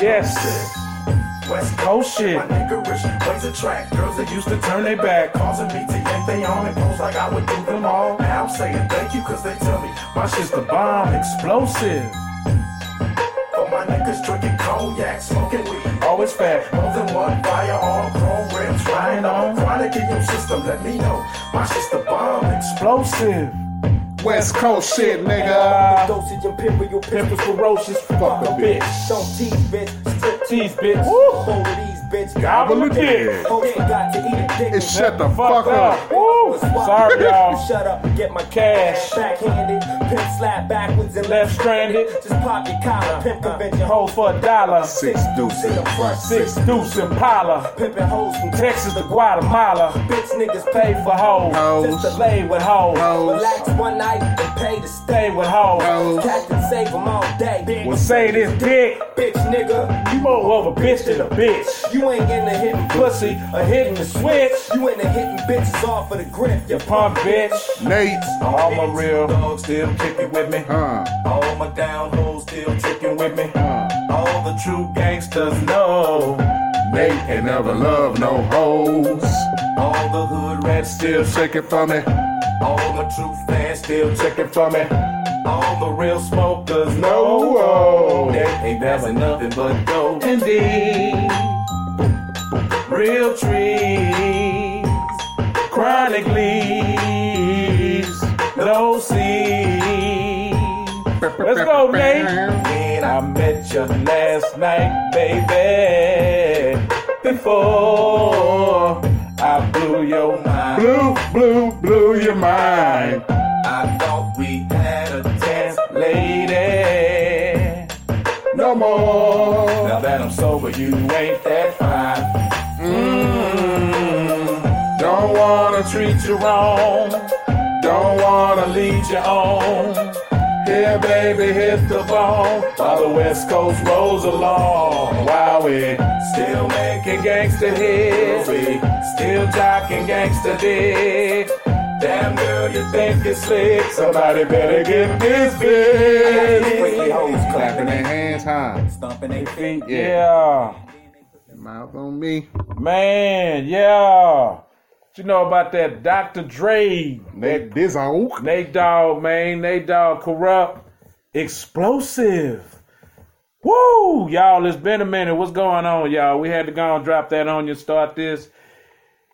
Yes. West Coast shit. My nigga Rich plays a track. Girls that used to turn their back, causing me to yank they on and pose like I would do them all. Now I'm saying thank you, cause they tell me my shit's the bomb. Explosive. For my niggas drinking cognac, smoking weed. Always fat. More than one firearm, chrome rims, trying on. Chronic in your system, let me know. My shit's the bomb. Explosive. West Coast shit, nigga. Dosage imperial Pimpin' ferocious. Fuck a bitch. Don't tease, bitch. Strip Tease, bitch. Both of these, bitch. Gobble a dick. Hoes forgot to eat a dick. And shut the Fuck fuck up. Woo. Sorry, y'all. Shut up and get my Cash. Backhanded, pimp slap backwards and Left stranded. Just pop your collar, pimp convention. Hold for a dollar. Six deuce in the front. Six deuce in Impala. Pimpin' hoes from Texas to Guatemala. Bitch niggas Pay for hoes. Hoes. Just to lay with hoes. Hoes. Relax one night and pay to stay. Stay with hoes. Hoes. Captain save them all day. Bitch, Well, say this dick. bitch nigga. You more of a bitch than a bitch. You ain't in the hitting Pussy, a hitting the switch. You in the hitting bitches off of the grip. You punk bitch. Nate. All my real dogs still kicking with me. Huh. All my down hoes still tricking with me. Huh. All the true gangsters know. Nate ain't never loved no hoes. All the hood rats Still shaking for me. All my true fans still checking for me. All the real smokers know oh. That ain't passing nothing but dope. Indeed. Real trees. Chronic leaves. No seeds. Let's go, Nate. When I met you last night, baby. Before I blew your mind. Blue, blue, blew your mind. I thought we had a chance. Lady. No more. Now that I'm sober, you ain't you wrong. Don't wanna lead you on. Here, baby, hit the bone while the West Coast rolls along. While we still making gangster hits, we still jocking gangster dick. Damn girl, you think it's slick? Somebody better get this Freaky bitch. hoes Clapping clapping their hands high. stomping their feet. Yeah. Mouth on me. Man, yeah. You know about that Dr. Dre? Nate this oak. Nate Dogg, man. Nate Dogg, corrupt, explosive. Woo! Y'all, it's been a minute. What's going on, y'all? We had to go and drop that on you, start this.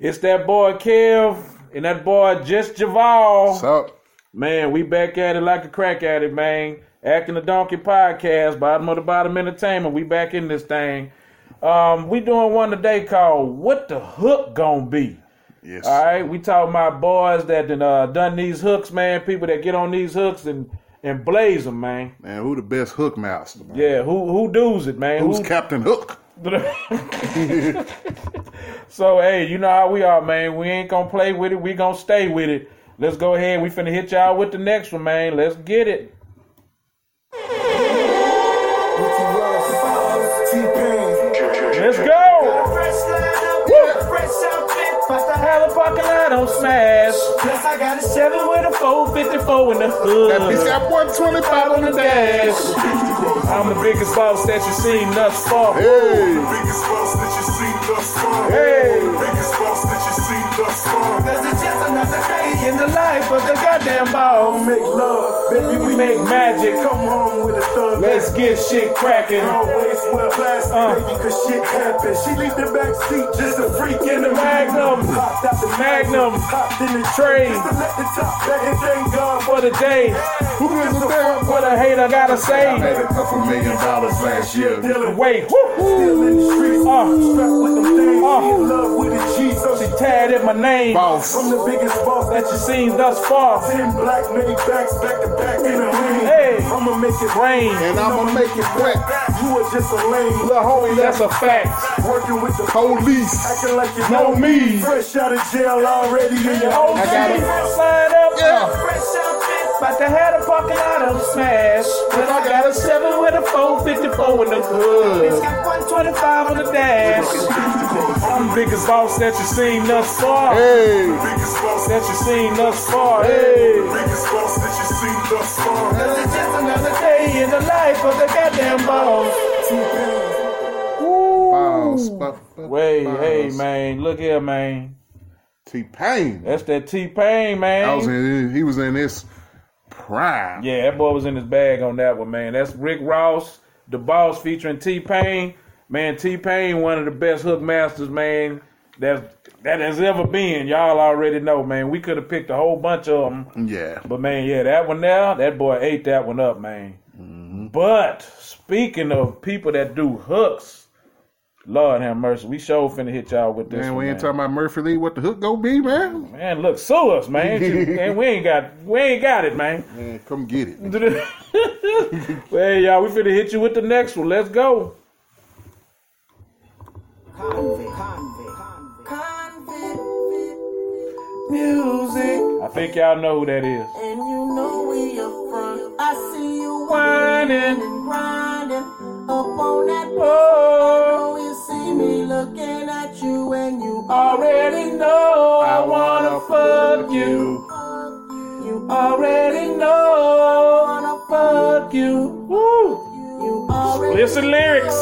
It's that boy Kev and that boy Just Javal. What's up? Man, we back at it like a crack at it, man. Acting the Donkey Podcast, bottom of the bottom entertainment. We back in this thing. Um, we doing one today called "What the Hook Gonna Be." Yes. All right, we talking about boys that done, uh, done these hooks, man. People that get on these hooks and and blaze them, man. Man, who the best hook master? Man? Yeah, who who does it, man? Who's Who- Captain Hook? so hey, you know how we are, man. We ain't gonna play with it. We gonna stay with it. Let's go ahead. We finna hit y'all with the next one, man. Let's get it. Let's go. Have a parking lot on smash. I got a Seven with a 454 in the hood. That bitch got 125 on the dash. I'm the biggest boss that you've seen thus far. Hey, Hey, the life of the goddamn ball. Make love, baby, We make magic. Come home with a thug. Let's get shit cracking. Always wear plastic, Uh. baby, cause shit happens. She leave the back seat, just a freak in the Magnum. Popped out the Magnum. Popped in the Tray. Just to let the top back and thank God for the day, Who gives a damn? what a hater gotta I say. made a couple million dollars last year. dealing. Wait, Still in the streets, Uh. strapped with them things. Uh. In love with a G, so she tatted in my name Boss. I'm the biggest boss that you seen thus far. Ten black made backs back to back in a ring. Hey. I'ma make it Rain, And I'ma make it wet. You are just a lame. little homie, that's a fact. Working with the Police. acting like you Know know me. me. Fresh out of jail already in your own OG, got it. line up. Yeah. About to have a parking lot of smash. But I got a 7 with a 454 in the hood. It's got 125 on the dash. I'm the biggest boss that you seen thus far. Hey. The Biggest boss That you seen thus far. Hey. The Biggest boss that you seen thus far. It's just another day in the life of the goddamn boss. Boss. bu- bu- Wait, boss. hey man, look here, man. T-Pain. That's that T Pain, man. I was in, he was in this prime. Yeah, that boy was in his bag on that one, man. That's Rick Ross, the boss featuring T Pain. Man, T Pain, one of the best hook masters, man, that that has ever been. Y'all already know, man. We could have picked a whole bunch of them, Yeah. but man, yeah, that one there, that boy ate that one up, man. Mm-hmm. But speaking of people that do hooks, Lord have mercy, we sure finna hit y'all with this. Man, one, we ain't man. talking about Murphy Lee. What the hook go be, man? Man, look, sue us, man. man. We ain't got, we ain't got it, man. Man, come get it. well, y'all, we finna hit you with the next one. Let's go. Music, I think y'all know who that is. and you know we up front. I see you Whining. and grinding up on that Oh, you see me looking at you and you already know I wanna fuck you. you Already know I wanna fuck you. Woo. you already Listen lyrics.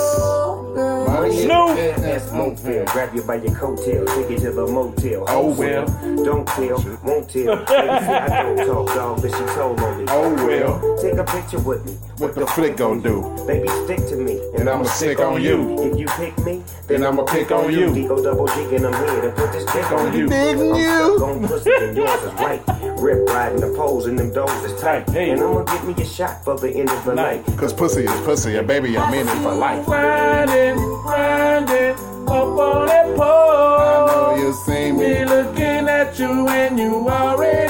Girl. Snoop. That's Motel. Grab you by your coattail, take you to the motel. Oh, well. Don't tell, won't tell. Baby, see, I don't talk, dog, but she told on me. Oh, well. Take a picture with me. What the flick gon' do? Baby, stick to me. And I'ma stick on you. If you pick me, Then I'ma pick on you. D-O double G and I'm here to put this dick on you. Digging you. Gon' pussy and yours is right. Rip riding the poles and them doors is tight. Hey. And I'ma give me a shot for the end of the night. Cause pussy is pussy, and baby, I'm in it for life. Grinding, grinding up on that pole. I know you see Me me. looking at you and you already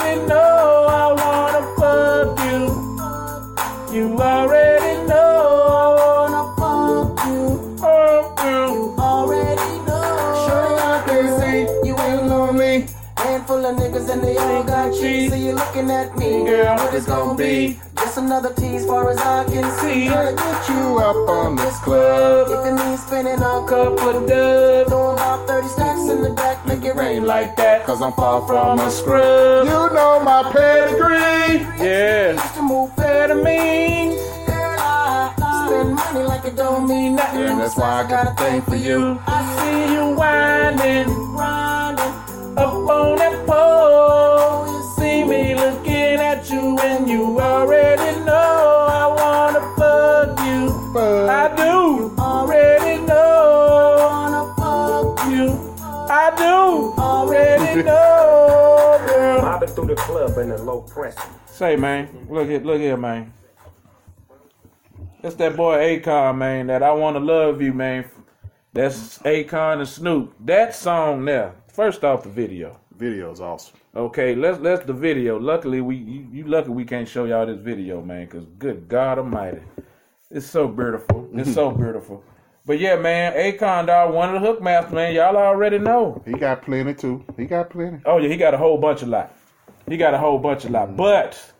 and they all got cheese. So you're looking at me, Girl, what it's gonna be? Just another tease far as I can see. Tryna get you up on this club, If it means spending a couple of dubs. Throw about 30 stacks in the back, make it rain like that, Cause I'm far from a scrub. You know my pedigree. Yeah, used to move better mean. Girl, I spend money like it don't mean nothing. And that's why I got a thing for you. I see you whining up on that pole. You see me looking at you and you already know I wanna fuck you. I do You already know I wanna fuck you. I do already know, girl. Mobbing through the club in a low press. Say, man, look here, look here, man. It's that boy Akon, man. That I wanna love you, man. That's Akon and Snoop. That song there. First off, the video. Video is awesome. Okay, let's let's the video. Luckily, we you, you lucky we can't show y'all this video, man. Cause good God Almighty, it's so beautiful. It's so beautiful. But yeah, man, Akon, dog, one of the hook masters, man. Y'all already know. He got plenty too. He got plenty. Oh yeah, he got a whole bunch of lot. He got a whole bunch of lot. Mm. But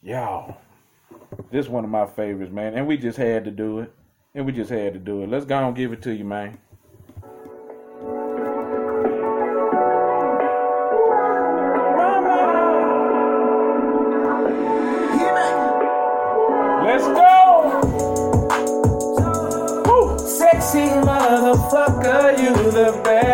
y'all, this one of my favorites, man. And we just had to do it. And we just had to do it. Let's go and give it to you, man. Motherfucker, you the baddest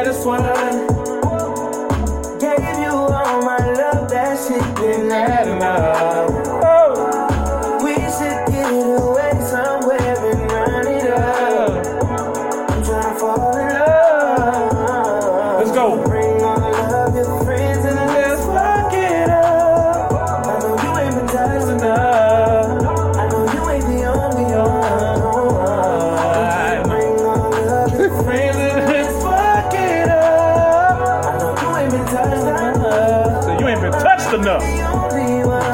enough.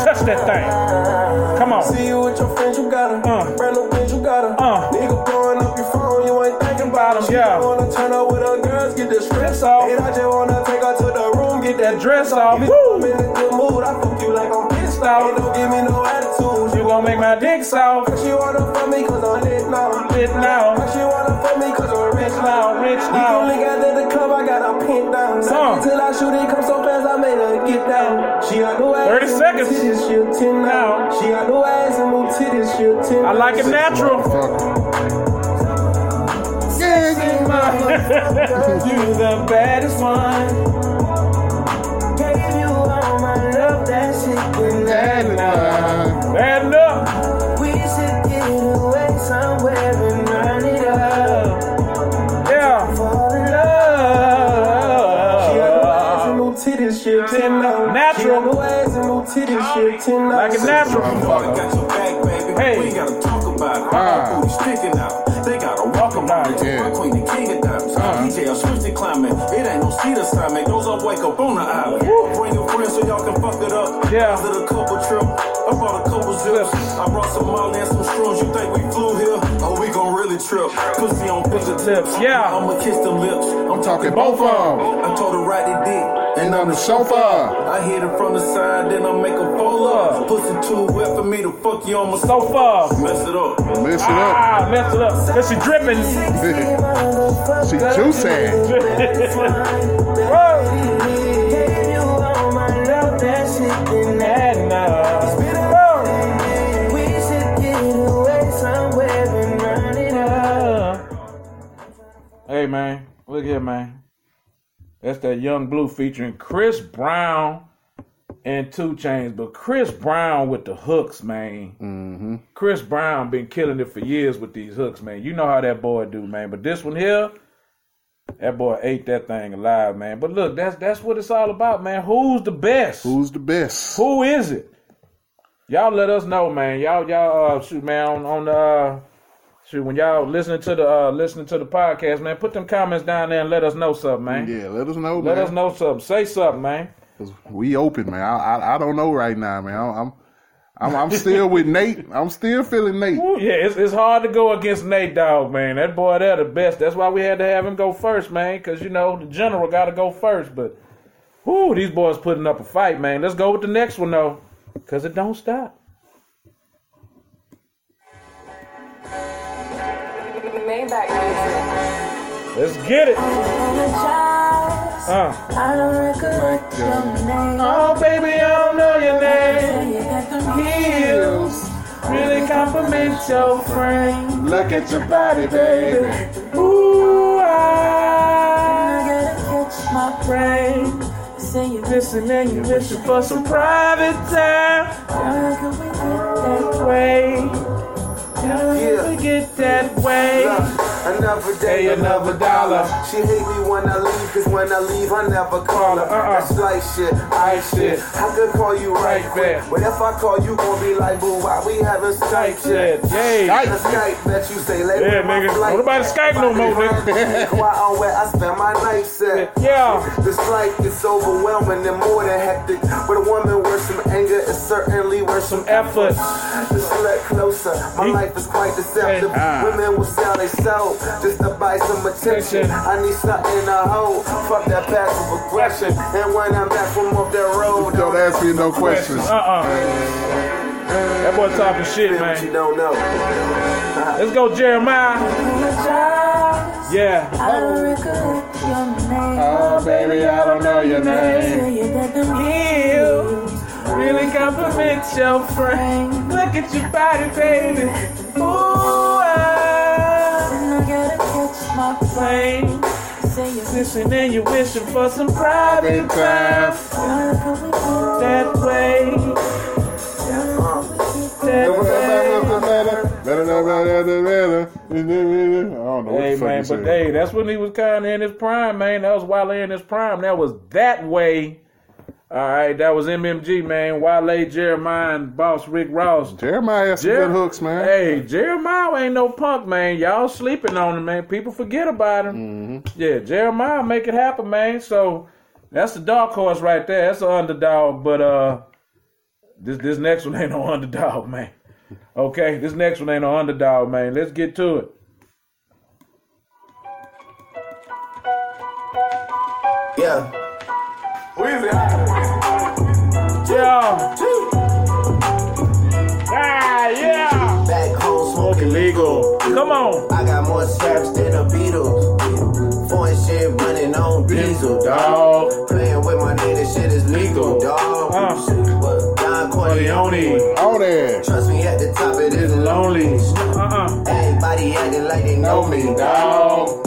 Touch that thing. Come on. See you with your friends, you got a Uh. Brand new bitch, you got a Uh. Nigga blowing up your phone, you ain't thinking about them. Yeah. wanna turn up with her girls, get this dress off. And I just wanna take her to the room, get that dress off. Woo. I'm in a good mood, I feel you like I'm pissed off. off. Don't give me no attitude. You gon' make my dick soft. She wanna fuck me cause I'm lit now. I'm Lit now. She wanna fuck me cause I'm rich now, now. rich We now. only got at the club, I got her pinned down. Son. Till I shoot it, come so fast, I made her get down. She got no ass. 30 and no seconds. Titties, she a 10 now. She got no ass and no titties, she a 10 I like it natural. you the baddest one. Ass and no titties, she a 10 now. Like it natural. Got your back, baby. Hey. We gotta talk about it. Ah. Our booty sticking out. They gotta walk about it. Yeah. My queen, the king of diamonds. DJ, I switch the climate. It ain't no seat assignment. Goes up, wake up on the island. Bring your friends so y'all can fuck it up. Yeah. Did a couple trip. I brought a couple zips. I brought some Molly and some shrooms. You think we flew here? Oh, we gon' really trip. Pussy on fingertips. Yeah. I'ma kiss them lips. I'm Talking both of them. I told her right the dick. And on the sofa. I hit it from the side, then I make a fold up. Pussy too wet for me to fuck you on my sofa. Mess it up. Mess it up. Ah, messed it up. Cause she dripping. She juicy. Gave you all my love, that shit been And, We away somewhere and run it up. Hey man, look here, man. That's that Yung Bleu featuring Chris Brown and 2 Chainz, but Chris Brown with the hooks, man. Mm-hmm. Chris Brown been killing it for years with these hooks, man. You know how that boy do, man. But this one here, that boy ate that thing alive, man. But look, that's that's what it's all about, man. Who's the best? Who's the best? Who is it? Y'all let us know, man. Y'all, y'all, uh, shoot, man, on, on the, uh, shoot, when y'all listening to the, uh, listening to the podcast, man, put them comments down there and let us know something, man. Yeah, let us know, Let man. us know something. Say something, man. Cause we open, man. I, I I don't know right now, man. I'm I'm I'm still with Nate. I'm still feeling Nate. Ooh, yeah, it's, it's hard to go against Nate Dogg, man. That boy there the best. That's why we had to have him go first, man, because, you know, the general got to go first. But, whoo, these boys putting up a fight, man. Let's go with the next one, though, because it don't stop. Maybach music. Let's get it. Uh. I don't recollect your name. Oh, baby, I don't know your name. You got them heels really compliment your frame. Look at your body, baby. Ooh, I I gotta catch my brain. Say you Listen and you wishing for some private time. How can we get that Way. Yeah. We get that way. Another day, Hey, another dollar. She hate me when I leave, cause when I leave, I never call her. Uh-uh. That's like shit, I shit. I could call you right, Right quick. But if I call you, gon' be like, boo, why we having Skype Skype shit. Yay. The Skype that you say, let Yeah, me nigga. Don't nobody Skype no more, nigga. Out on where I spend my night set. Yeah. This life is overwhelming and more than hectic. But a woman worth some anger is certainly worth some Effort. Just little closer. My He- life is quite deceptive. Ah. Women will sell they soul just to buy some attention. I need something to hold. Fuck that passive aggression. And when I'm back from off that road, Don't ask me no questions. Uh-uh. uh-uh. That boy talking shit, Feel what you man. don't know. Let's go, Jeremih. Yeah. I don't recollect your name. Oh, oh baby, I don't know your name. Say you got them Heels really compliment your frame. Look at your body, baby. Ooh, my plane. Say you Listen and you're wishing for some private time. How can we get That way, that way. I don't know what Hey man, but hey, that's when he was kind of in his prime, man. That was Wale in his prime. That was that way. All right, that was MMG, man. Wale, Jeremih, and Boss Rick Ross. Jeremih has some Jer- good hooks, man. Hey, Jeremih ain't no punk, man. Y'all sleeping on him, man. People forget about him. Mm-hmm. Yeah, Jeremih make it happen, man. So that's the dark horse right there. That's the underdog. But uh, this this next one ain't no underdog, man. Okay, this next one ain't no underdog, man. Let's get to it. Yeah. Weezy. Yeah. Ah, yeah. Back home Smoking smoking legal. Come on. I got more straps than the Beatles. Foreign shit running on diesel, dog. Dog. Playing with my name, this shit is legal, dog. Uh. But Don Corleone. Corleone. On there. Trust me, at the top it is Lonely. lonely. Uh-uh. Everybody acting like they know me, dog.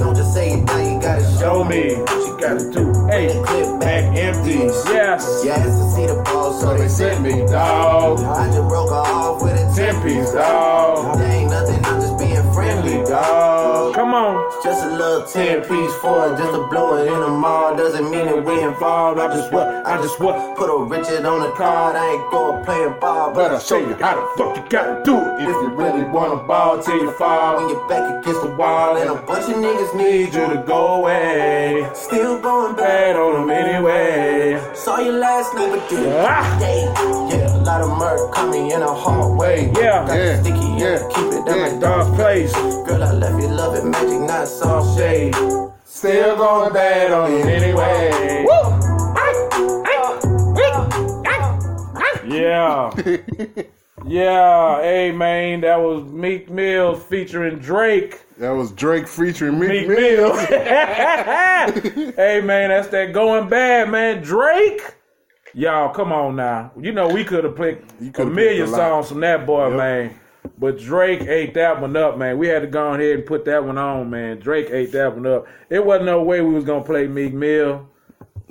Show Show me. me. What you gotta do? Hey, Clip back empty. Yes. Yeah, it's to see the ball, so they sent me, Dog. I just broke off with a Ten 10 piece, dog. There ain't nothing, I'm just being friendly, dog. Come on. Just a little 10 piece for it, just to blow it in the mall. Doesn't mean that we involved. I just what? I just what? Put a Richard on the card. I ain't going playing ball, But I'll show you how the fuck you gotta do it. if you really wanna ball till you fall. When you're back against the wall, and a bunch of niggas need you to go away. Still going bad on them anyway. Saw you last night, but did Ah. Yeah, a lot of murk coming in a hard way. Yeah. Got Yeah, sticky, yeah, keep it yeah. down. Dark place. Girl, I love you love it, magic, not soft shade. Still going bad on it anyway. Yeah. Yeah. Hey, man, that was Meek Mill featuring Drake. That was Drake featuring Meek Meek Mill. Mill. hey, man, that's that going bad, man. Drake. Y'all, come on now. You know, we could have picked a million picked a lot. songs from that boy, Yep. man. But Drake ate that one up, man. We had to go ahead and put that one on, man. Drake ate that one up. It wasn't no way we was gonna play Meek Mill.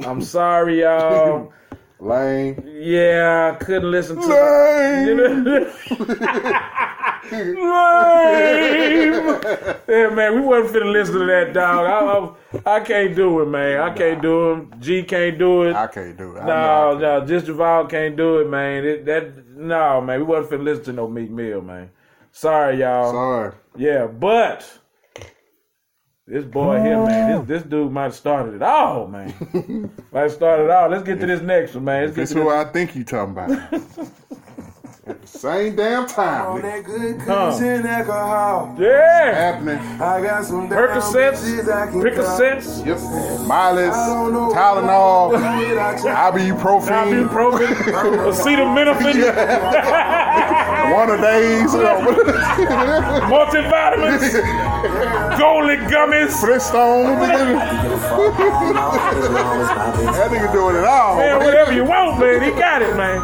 I'm sorry, y'all. Lane. Yeah, I couldn't listen to Lame. Lame. Yeah, man, we wasn't finna listen to that dog. I, I, I can't do it, man. I can't do it. G can't do it. I can't do it. I No, know I no, just Javal can't do it, man. It, that no, man, we wasn't finna listen to no Meek Mill, man. Sorry, y'all. Sorry. Yeah, but this boy here, man, this this dude might have started it all, man. might have started it all. Let's get to this next one, man. Let's get This to who this. I think you talking about. At the same damn time. nigga. That good Huh. cushion alcohol. Yeah, Happening. I got some damn Percocets, bitches I can call. Percocets, Yep. Mileage, I don't know Tylenol, ibuprofen, ibuprofen, acetaminophen, one a days, multivitamins, golden gummies. Flintstone. That nigga doing it all. Man, whatever you want, man, he got it, man.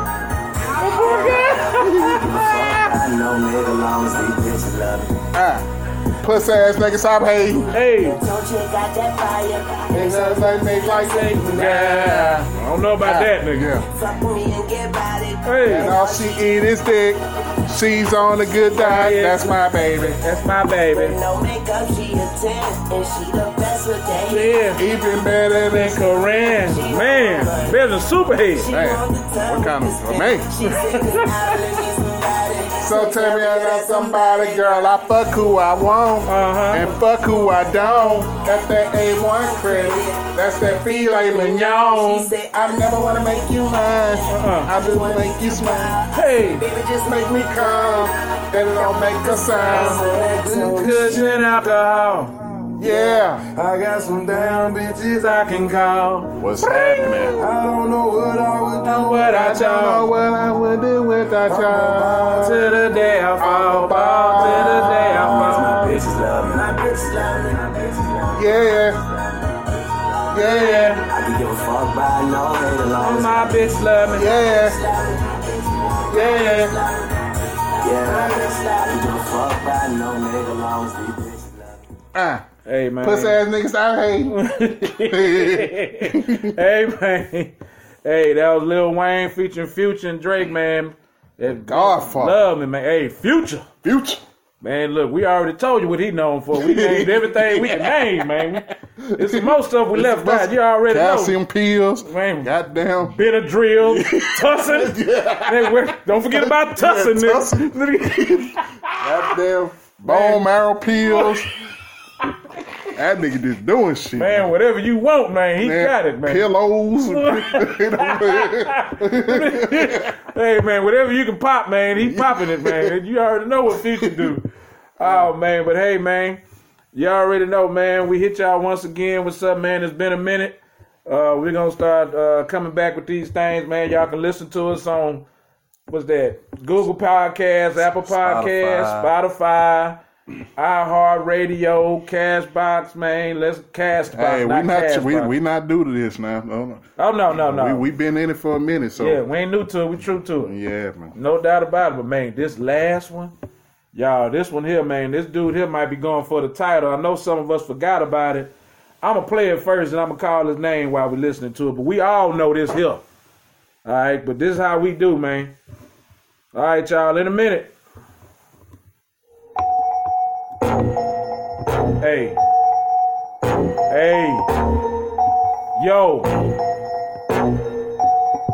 I know nigga long as these bitches love me. Ah, puss ass nigga, stop hating. Hey, Don't you got that fire? Niggas like make like yeah, I don't know about that, nigga. Yeah. Fuck me and get body. Hey, And all she eat is dick. She's on a good diet. That's my baby. that's my baby. No makeup, she a 10, and she the best with that. Yeah, Even better than and Karrine, man, better than Superhead. Man, what kind of man? She said, "Cause I really need somebody. So tell me I got somebody, girl. I fuck who I want Uh-huh. and fuck who I don't. That's that A1 credit. That's that filet mignon. She said, I never wanna make you mine. Uh-uh. I just wanna make you smile. Hey, Baby, just Make me come. That it don't make a sound. cushion alcohol. Yeah. I got some damn bitches I can call. What's happening? I don't know what I would do What I I don't know what I would do without y'all. to the day I fall, fall to the day I fall. Bitches love me. My bitches love me. My bitch love me. Yeah. Yeah. I can give a fuck by no hate alone. My bitch love me. Yeah. Yeah. Yeah, I can give a fuck by no nigga long as these bitches love me. Ah. Hey man. Puss ass niggas stop hating. hey man. Hey, that was Lil Wayne featuring Future and Drake, man. That Godfather. Love me, man. Hey, Future. Future. Man, look, we already told you what he known for. We named everything we can name, man. Some more stuff we left out. You already know. Calcium pills. Man, Goddamn. Benadryl, Tussin. Hey, we're- don't forget about Tussin, Yeah, nigga. Goddamn. Bone marrow pills. That nigga just doing shit. Man, whatever you want, man, he Man, got it, man. Pillows. hey man, whatever you can pop, man, he popping it, man. You already know what Future do. Oh man, but hey man, you already know, man. We hit y'all once again. What's up, man? It's been a minute. Uh, we're gonna start uh, coming back with these things, man. Y'all can listen to us on what's that? Google Podcasts, Apple Podcasts, Spotify, iHeartRadio, Castbox, man. Let's Castbox. hey, we not Castbox. we we not new to this now. No. Oh no, no, no. We we been in it for a minute, so yeah, we ain't new to it. We true to it. yeah, man. No doubt about it. But man, this last one, y'all, this one here, man, this dude here might be going for the title. I know some of us forgot about it. I'm gonna play it first, and I'm gonna call his name while we're listening to it. But we all know this here. All right, but this is how we do, man. All right, y'all. In a minute. Hey. Hey. Yo.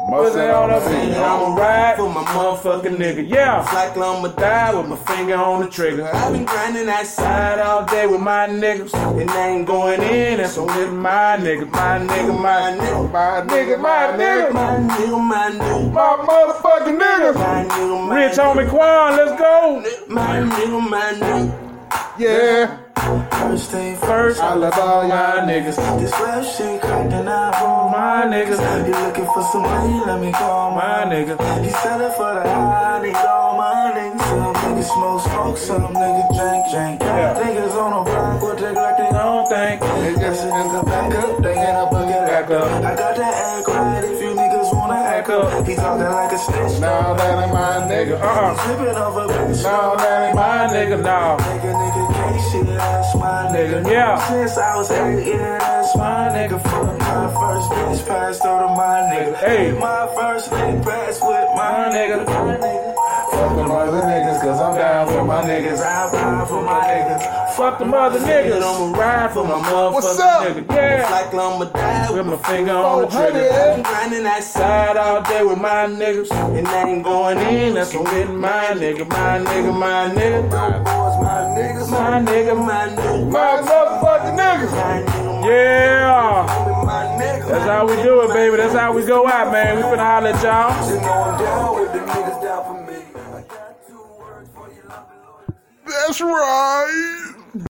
Mustard on the scene. I'ma ride for my motherfucking nigga. Yeah. Like I'ma Die with my finger on the trigger. I've been grinding that side. All day with my niggas. And I ain't going In and so with my nigga, my nigga, my my nigga. My nigga, my nigga. My nigga, my nigga. My motherfucking nigga. My nigga, my Rich homie Quan, let's go. My nigga, my nigga. Yeah, First thing First, I love all y'all niggas. This rap shit and I roll My niggas. He looking for some money, let me call My my nigga. He selling for the high, I need all my niggas. Some niggas smoke, smoke, some niggas drink, drink. Yeah. Niggas on the block, will take like they Don't think. That's a nigga back up, they end up looking Back up. I got that act right if you niggas wanna act up. He talking like a snitch. now that ain't my nigga. Uh-uh. Tripping over bitch. Now that ain't my nigga, no. Nigga, nigga, nigga. Yeah. Since I was eight, yeah, that's my nigga. Fuck my first bitch, passed over to my nigga. Hey. My first nigga, passed with My nigga. My nigga. Fuck them other niggas, cause I'm down for my niggas. Ride for my niggas. Fuck them other niggas. I'ma ride for my motherfucking What's up? nigga. Yeah. Like I'ma die With my finger on the trigger. I'm grinding that side all day with my niggas. and I ain't going in. That's what getting my nigga, my nigga, my nigga. boys, my niggas, My nigga, my nigga, my motherfucking niggas. nigga, Yeah. That's how we do it, baby. That's how we go out, man. We finna holler at y'all. That's right.